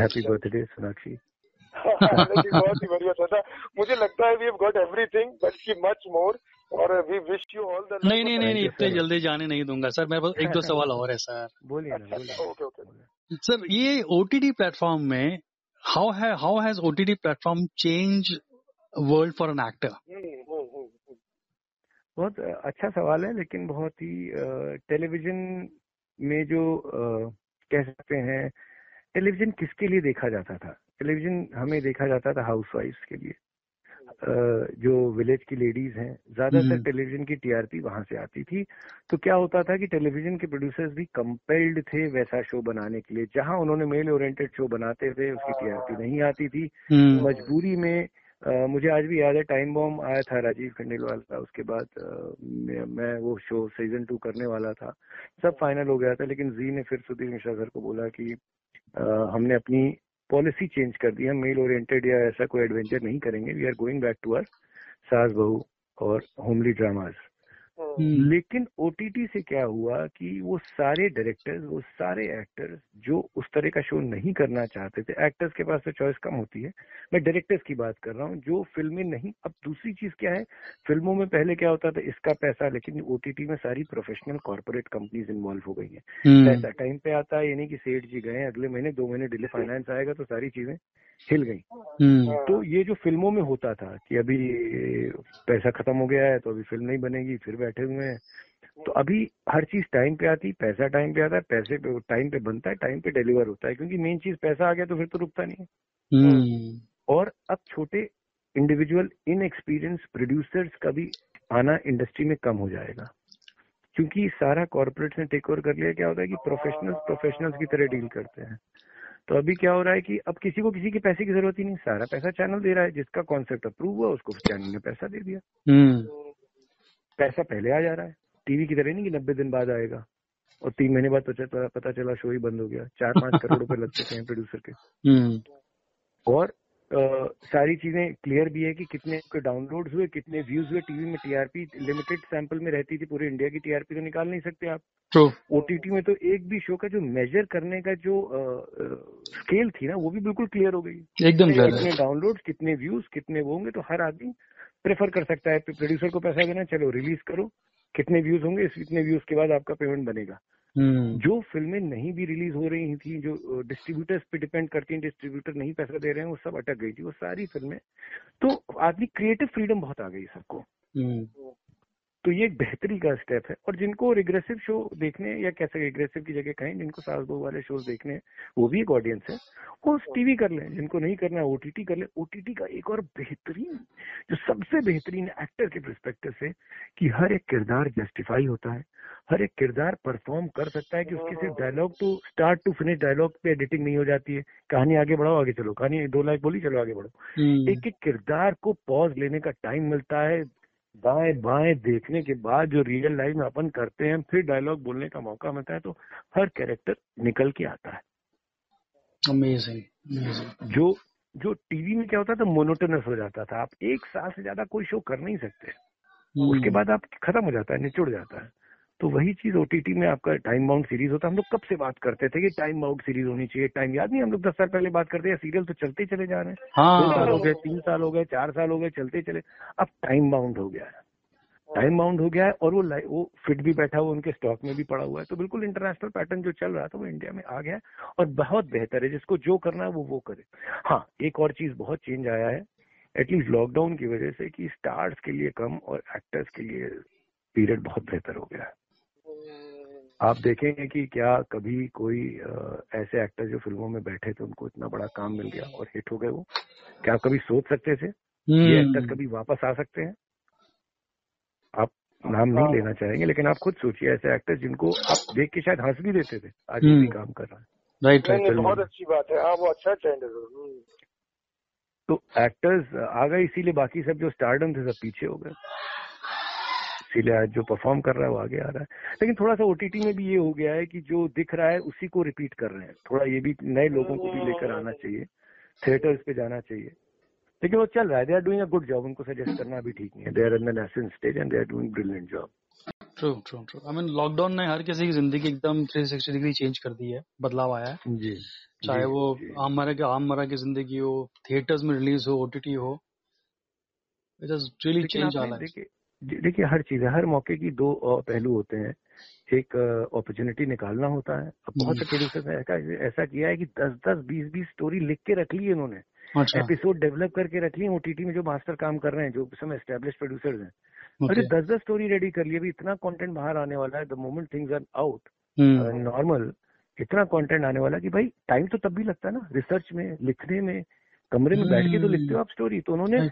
Happy birthday Sonakshi. बहुत ही बढ़िया था, था मुझे लगता है we have got everything but की मच मोर और we wish you all the नहीं नहीं नहीं नहीं इतने जल्दी जाने नहीं दूँगा सर मेरे पास एक दो सवाल और है सर। बोलिए ना ओके ओके। सर ये ओटीटी प्लेटफॉर्म में हाउ है how has OTT platform change world for an actor बहुत अच्छा सवाल है लेकिन बहुत ही टेलीविज़न में जो कह सकते हैं टेलीविज़न किसके लिए देखा जाता था? टेलीविज़न हमें देखा जाता था हाउस वाइफ्स के लिए। जो विलेज की लेडीज़ हैं ज़्यादातर हम्म। टेलीविज़न की टीआरपी वहाँ से आती थी। तो क्या होता था कि टेलीविज़न के प्रोड्यूसर्स भी कंपेल्ड थे वैसा शो बनाने के लिए। जहाँ उन्होंने मेल ओरिएंटेड शो बनाते थे उसकी टीआरपी नहीं आती थी। हम्म। मजबूरी में मुझे आज भी याद है टाइम बॉम्ब आया था राजीव खंडेलवाल का उसके बाद मैं, मैं वो शो सीज़न टू करने वाला था। सब फाइनल हो गया था लेकिन जी ने फिर सुधीर मिश्रा सर को बोला कि हमने अपनी पॉलिसी चेंज कर दी हम मेल ओरिएंटेड या ऐसा कोई एडवेंचर नहीं करेंगे। We are going back to our सास बहू और होमली ड्रामाज लेकिन ओटीटी से क्या हुआ कि वो सारे डायरेक्टर्स वो सारे एक्टर्स जो उस तरह का शो नहीं करना चाहते थे एक्टर्स के पास तो चॉइस कम होती है। मैं डायरेक्टर्स की बात कर रहा हूँ जो फ़िल्में नहीं अब दूसरी चीज़ क्या है फ़िल्मों में पहले क्या होता था इसका पैसा लेकिन ओटीटी में सारी प्रोफेशनल कॉर्पोरेट कंपनीज़ इन्वॉल्व हो गई हैं। हम्म, पैसा टाइम पे आता है यानी कि सेठ जी गए अगले महीने दो महीने डिले फाइनेंस आएगा तो सारी चीज़ें हिल गई। हम्म, तो ये जो फ़िल्मों में होता था कि अभी पैसा खत्म हो गया है तो अभी फ़िल्म नहीं बनेगी फिर बैठे हुए हैं। तो अभी हर चीज़ टाइम पे आती पैसा टाइम पे आता है पैसे पे टाइम पे बनता है टाइम पे डिलीवर होता है क्योंकि मेन चीज़ पैसा आ गया तो फिर तो रुकता नहीं है। हम्म, और अब छोटे इंडिविजुअल इन एक्सपीरियंस प्रोड्यूसर्स का भी आना इंडस्ट्री में कम हो जाएगा। क्योंकि सारा कॉर्पोरेट ने टेक ओवर कर लिया क्या होता है कि प्रोफेशनल्स प्रोफेशनल्स की तरह डील करते हैं। तो अभी क्या हो रहा है कि अब किसी को किसी के पैसे की ज़रूरत ही नहीं सारा पैसा चैनल दे रहा है जिसका कॉन्सेप्ट अप्रूव हुआ उसको चैनल ने पैसा दे दिया। हम्म, पैसा पहले आ जा रहा है। टीवी की तरह नहीं कि नब्बे दिन बाद आएगा। और तीन महीने बाद पता चला पता चला शो ही बंद हो गया। चार पाँच [laughs] करोड़ रुपए लग चुके हैं प्रोड्यूसर के। हम्म, और अ, सारी चीज़ें क्लियर भी है कि कितने आपके डाउनलोड्स हुए कितने व्यूज़ हुए। टीवी में टीआरपी लिमिटेड सैंपल में रहती थी पूरे इंडिया की टीआरपी तो निकाल नहीं सकते आप। ओटीटी में तो एक भी शो का जो मेजर करने का जो स्केल थी ना वो भी बिल्कुल क्लियर हो गई। एकदम कितने डाउनलोड्स कितने व्यूज़ कितने वो होंगे तो हर आदमी प्रेफर कर सकता है। प्रोड्यूसर को पैसा देना चलो रिलीज़ करो। कितने व्यूज़ होंगे इस इतने व्यूज़ के बाद आपका पेमेंट बनेगा। हम्म, जो फ़िल्में नहीं भी रिलीज़ हो रही थी जो डिस्ट्रीब्यूटर्स पे डिपेंड करती हैं डिस्ट्रीब्यूटर नहीं पैसा दे रहे हैं वो सब अटक गई थी वो सारी फ़िल्में तो आदमी क्रिएटिव फ्रीडम बहुत आ गई सबको। हम्म, तो ये एक बेहतरी का स्टेप है। और जिनको रिग्रेसिव शो देखने या कैसे रिग्रेसिव की जगह कहें जिनको सास बहू वाले शोज़ देखने हैं, वो भी एक ऑडियंस है। वो टीवी कर लें जिनको नहीं करना है ओटीटी कर ले। ओटीटी का एक और बेहतरीन जो सबसे बेहतरीन एक्टर के परस्पेक्टिव से कि हर एक किरदार जस्टिफाई होता है। हर एक किरदार परफॉर्म कर सकता है कि उसकी सिर्फ़ dialogue to start to finish dialogue पे एडिटिंग नहीं हो जाती है। कहानी आगे बढ़ाओ आगे चलो। कहानी दो लाइक बोली चलो आगे बढ़ो। हम्म, एक एक किरदार को पॉज लेने का टाइम मिलता है। दाएँ बाएँ देखने के बाद जो रियल लाइफ में अपन करते हैं फिर डायलॉग बोलने का मौका मिलता है तो हर कैरेक्टर निकल के आता है। अमेजिंग जो जो टीवी में क्या होता था मोनोटोनस हो जाता था। आप एक साल से ज़्यादा कोई शो कर नहीं सकते। हम्म, उसके बाद आप खत्म हो जाता है निचुड़ जाता है। तो वही चीज़ ओटीटी में आपका टाइम बाउंड सीरीज़ होता है। हम लोग कब से बात करते थे कि टाइम बाउंड सीरीज़ होनी चाहिए? टाइम याद नहीं हम लोग दस साल पहले बात करते हैं सीरियल तो चलते चले जा रहे हैं। दो साल हो हाँ गए तीन साल हो गए चार साल हो गए चलते चले। अब टाइम बाउंड हो गया है। टाइम बाउंड हो गया है और वो वो फिट भी बैठा हुआ उनके स्टॉक में भी पड़ा हुआ है। तो बिल्कुल इंटरनेशनल पैटर्न जो चल रहा था वो इंडिया में आ गया है और बहुत बेहतर है। जिसको जो करना है वो वो करे। हाँ एक और चीज़ बहुत चेंज आया है। एटलीस्ट लॉकडाउन की वजह से कि स्टार्स के लिए कम और एक्टर्स के लिए पीरियड बहुत बेहतर हो गया है। आप देखेंगे कि क्या कभी कोई ऐसे एक्टर जो फ़िल्मों में बैठे थे उनको इतना बड़ा काम मिल गया और हिट हो गए वो? क्या आप कभी सोच सकते थे? ये एक्टर हम्म, कभी वापस आ सकते हैं? आप नाम नहीं लेना चाहेंगे लेकिन आप खुद सोचिए ऐसे एक्टर जिनको आप देख के शायद हंस भी देते थे आज भी हम्म। काम कर रहा है। राइट राइट बहुत अच्छी बात है। हाँ वो अच्छा ट्रेंड है हम्म। तो एक्टर्स आ गए इसीलिए बाकी सब जो स्टारडम थे सब पीछे हो गए। इसीलिए आज जो परफॉर्म कर रहा है वो आगे आ रहा है। लेकिन थोड़ा सा ओटीटी में भी ये हो गया है कि जो दिख रहा है उसी को रिपीट कर रहे हैं। थोड़ा ये भी नए लोगों को भी लेकर आना चाहिए। थिएटर्स पे जाना चाहिए। लेकिन वो चल रहा है they are doing a good job उनको सजेस्ट करना भी ठीक नहीं है। They are in the stage and they are doing brilliant job true true true I mean lockdown ने हर किसी की ज़िंदगी एकदम 360 डिग्री चेंज कर दी है। बदलाव आया है। जी चाहे जी, वो। आम मरा के आम मरा की ज़िंदगी हो थिएटर्स में रिलीज़ हो ओटीटी हो it has really change our देखिए जी- देखिए हर चीज़ है हर मौके की दो पहलू होते हैं। एक अपॉर्चुनिटी निकालना होता है। अब बहुत से प्रोड्यूसर ने ऐसा ऐसा किया है कि दस दस बीस बीस स्टोरी लिख के रख ली है इन्होंने। अच्छा। एपिसोड डेवलप करके रख ली ओटीटी में जो मास्टर काम कर रहे हैं जो समय एस्टेब्लिश प्रोड्यूसर्स हैं। अरे दस दस स्टोरी रेडी कर ली अभी इतना कंटेंट बाहर आने वाला है the moment things are out hmm. Normal इतना कंटेंट आने वाला कि भाई टाइम तो तब भी लगता है ना रिसर्च में लिखने में कमरे में बैठ के तो लिखते हो आप स्टोरी तो उन्होंने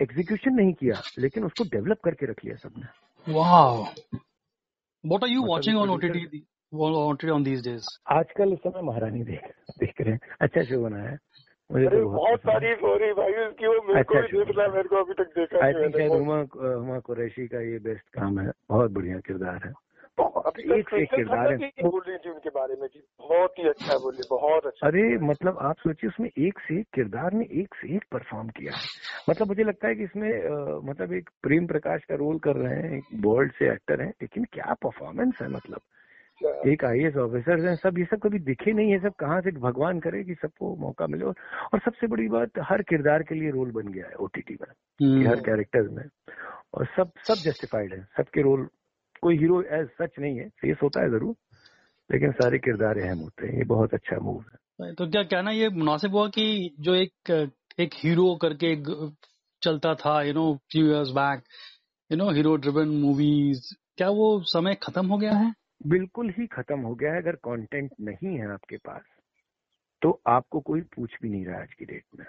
एग्जीक्यूशन नहीं किया लेकिन उसको डेवलप करके रख लिया सबने। Wow what are you watching on OTT on these days आजकल इस समय महारानी देख देख रहे हैं। अच्छा शो बना है। मुझे तो बहुत। तारीफ़ हो रही भाई उसकी वो मेरे को अच्छा, भी देखना मेरे को अभी तक देखा आई थिंक शायद हुमा हुमा कुरैशी का ये बेस्ट काम है। बहुत बढ़िया किरदार है। एक से एक किरदार है। बोल रही थी उनके बारे में कि बहुत ही अच्छा बोली बहुत अच्छा। अरे मतलब आप सोचिए उसमें एक से एक किरदार ने एक से एक परफॉर्म किया है। मतलब मुझे लगता है कि इसमें मतलब एक प्रेम प्रकाश का रोल कर रहे हैं एक वर्ल्ड से एक्टर हैं लेकिन क्या परफॉर्मेंस है मतलब। एक आई एस ऑफिसर हैं सब ये सब कभी दिखे नहीं है सब कहाँ से भगवान करे कि सबको मौका मिले। और, और सबसे बड़ी बात हर किरदार के लिए रोल बन गया है ओटीटी में हर कैरेक्टर में। और सब सब जस्टिफाइड है सबके रोल कोई हीरो एज सच नहीं है। फेस होता है ज़रूर लेकिन सारे किरदार अहम होते हैं। ये बहुत अच्छा मूव है। तो क्या कहना ये मुनासिब हुआ कि जो एक एक हीरो करके एक चलता था you know few years back you know hero driven movies क्या वो समय खत्म हो गया है? बिल्कुल ही खत्म हो गया है। अगर कंटेंट नहीं है आपके पास तो आपको कोई पूछ भी नहीं रहा आज की डेट में।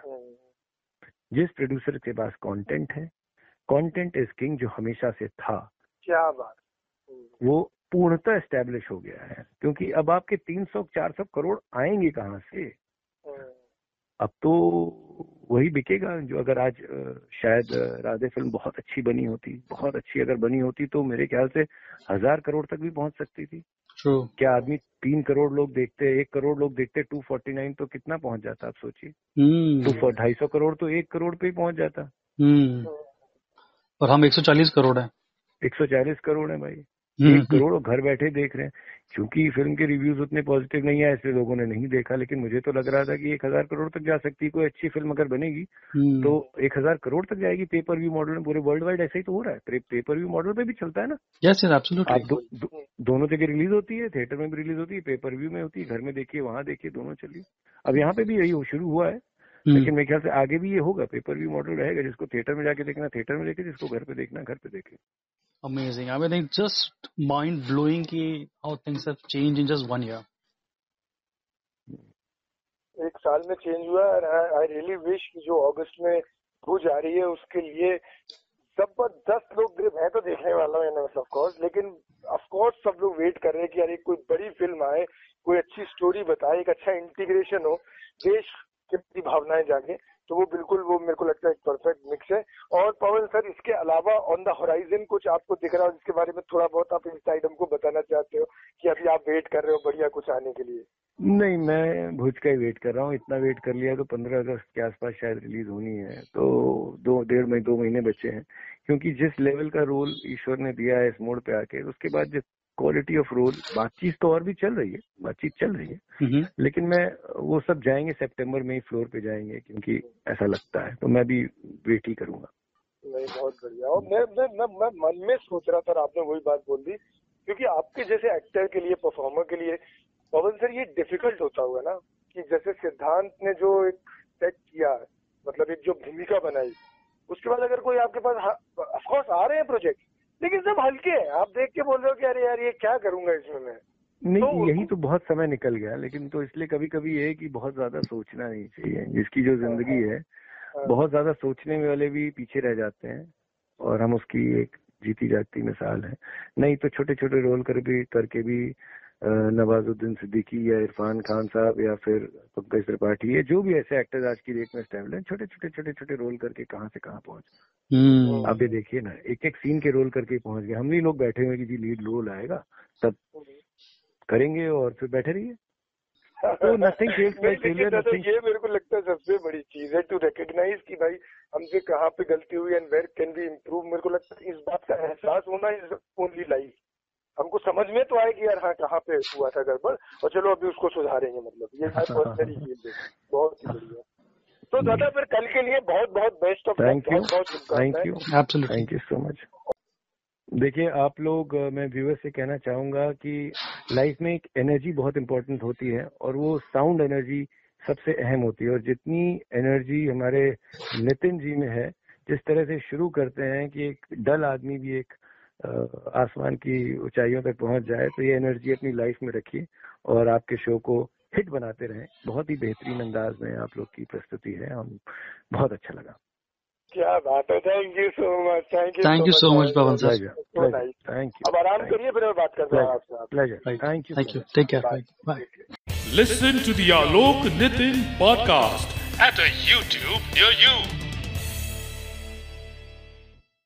जिस प्रोड्यूसर के पास कंटेंट है कंटेंट इज़ किंग जो हमेशा से था। क्या बात। वो पूर्णतः एस्टेब्लिश हो गया है। क्योंकि अब आपके 300 400 करोड़ आएँगे कहाँ से? हम्म, अब तो वही बिकेगा जो अगर आज शायद राधे फ़िल्म बहुत अच्छी बनी होती बहुत अच्छी अगर बनी होती तो मेरे ख्याल से हज़ार करोड़ तक भी पहुँच सकती थी। ट्रू। क्या आदमी तीन करोड़ लोग देखते एक करोड़ लोग देखते टू फोर्टी नाइन तो कितना पहुँच जाता आप सोचिए। हम्म। टू ढाई सौ करोड़ तो एक करोड़ पे ही पहुँच जाता। हम्म। और हम 140 करोड़ है। एक सौ चालीस करोड़ है भाई। एक करोड़ घर बैठे देख रहे हैं। क्योंकि फ़िल्म के रिव्यूज़ उतने पॉजिटिव नहीं आए इसलिए लोगों ने नहीं देखा। लेकिन मुझे तो लग रहा था कि एक हज़ार करोड़ तक जा सकती है कोई अच्छी फ़िल्म अगर बनेगी हम्म, तो एक हज़ार करोड़ तक जाएगी पेपर व्यू मॉडल में पूरे वर्ल्ड वाइड ऐसे ही तो हो रहा है। पेपर व्यू मॉडल पे भी चलता है ना। यस आप एब्सोल्युटली दो, दो, दोनों जगह रिलीज़ होती है थिएटर में भी रिलीज़ होती है पेपर व्यू में होती है घर में देखिए वहाँ देखिए दोनों चलिए। अब यहाँ पे भी यही शुरू हुआ है। हम्म। लेकिन मेरे ख्याल से आगे भी ये होगा पेपर व्यू मॉडल रहेगा जिसको थिएटर में जाके देखना थिएटर में देखे जिसको घर पे देखना घर पे देखे Amazing. I mean, it's just mind blowing ki how things have changed in just one year. एक साल में चेंज हुआ और आई रियली विश जो अगस्त में भूज आ रही है उसके लिए ज़बरदस्त लोग मैं तो देखने वाला हूँ ऑफ़ कोर्स लेकिन ऑफ़ कोर्स सब लोग वेट कर रहे हैं कि यार एक कोई बड़ी फ़िल्म आए कोई अच्छी स्टोरी बताए एक अच्छा इंटीग्रेशन हो देश की प्रति भावनाएँ जागे तो वो बिल्कुल वो मेरे को लगता है एक परफेक्ट मिक्स है। और पवन सर, इसके अलावा ऑन द होराइजन कुछ आपको दिख रहा हो जिसके बारे में थोड़ा बहुत आप इस आइटम को बताना चाहते हो कि अभी आप वेट कर रहे हो बढ़िया कुछ आने के लिए? नहीं, मैं भुज का ही वेट कर रहा हूँ। इतना वेट कर लिया तो पंद्रह अगस्त के आसपास शायद रिलीज़ होनी है। तो दो, डेढ़ महीने दो महीने बचे हैं। क्योंकि जिस लेवल का रोल ईश्वर ने दिया है इस मोड़ पे आके उसके बाद जिस क्वालिटी ऑफ़ रोल बातचीत तो और भी चल रही है बातचीत चल रही है। Mm-hmm. लेकिन मैं वो सब जाएँगे सितंबर में ही फ्लोर पे जाएँगे क्योंकि ऐसा लगता है। तो मैं भी वेट ही करूँगा। नहीं बहुत बढ़िया। और मैं मैं मैं, मैं मन में सोच रहा था आपने वही बात बोल दी क्योंकि आपके जैसे एक्टर के लिए परफॉर्मर के लिए पवन सर ये डिफ़िकल्ट होता होगा ना कि जैसे सिद्धांत ने जो एक सेट किया मतलब एक जो भूमिका बनाई उसके बाद अगर कोई आपके पास ऑफकोर्स आ रहे हैं प्रोजेक्ट लेकिन सब हल्के हैं। आप देख के बोल रहे हो कि अरे यार ये क्या करूँगा इसमें मैं? नहीं तो- यही तो बहुत समय निकल गया लेकिन तो इसलिए कभी कभी ये है कि बहुत ज़्यादा सोचना नहीं चाहिए। जिसकी जो ज़िंदगी है हाँ। बहुत ज़्यादा सोचने वाले भी पीछे रह जाते हैं और हम उसकी एक जीती जागती मिसाल है। नहीं तो छोटे छोटे रोल कर भी करके भी नवाजुद्दीन सिद्दीकी या इरफान खान साहब या फिर पंकज त्रिपाठी ये जो भी ऐसे एक्टर्स आज की डेट में स्टेबल हैं छोटे छोटे छोटे छोटे रोल करके कहाँ से कहाँ पहुँच हम्म। आप ये देखिए ना एक एक सीन के रोल करके पहुँच गए। हम भी लोग बैठे हुए कि जी लीड रोल आएगा तब करेंगे और फिर बैठे रहिए। तो [laughs] nothing- ये मेरे को लगता है सबसे बड़ी चीज़ है टू रिकग्नाइज कि भाई हमसे कहाँ पे गलती हुई and where can be improve मेरे को लगता है इस बात का एहसास होना इज़ ओनली लाइफ हमको समझ में तो आए कि यार हाँ कहाँ पे हुआ था गड़बड़ और चलो अभी उसको सुधारेंगे मतलब। ये मैं पर्सनली फील है। बहुत ही बढ़िया। तो दादा फिर कल के लिए बहुत बहुत बेस्ट ऑफ़ थैंक यू बहुत बहुत thank you thank you so much देखिए आप लोग मैं व्यूअर से कहना चाहूँगा कि लाइफ में एक एनर्जी बहुत इंपॉर्टेंट होती है और वो साउंड एनर्जी सबसे अहम होती है। और जितनी एनर्जी हमारे नितिन जी में है जिस तरह से शुरू करते हैं कि एक डल आदमी भी एक आसमान की ऊंचाइयों तक पहुँच जाए तो ये एनर्जी अपनी लाइफ में रखिए और आपके शो को हिट बनाते रहें। बहुत ही बेहतरीन अंदाज में आप लोग की प्रस्तुति है। हम बहुत अच्छा लगा। क्या बात है। Thank you so much thank you thank you so much Pawan nice. Thank you अब आराम करिए फिर मैं बात करता हूँ आपसे pleasure. Thank you Thank you. Take care. Right. Bye. Listen to the Alok Nitin podcast at a YouTube near you.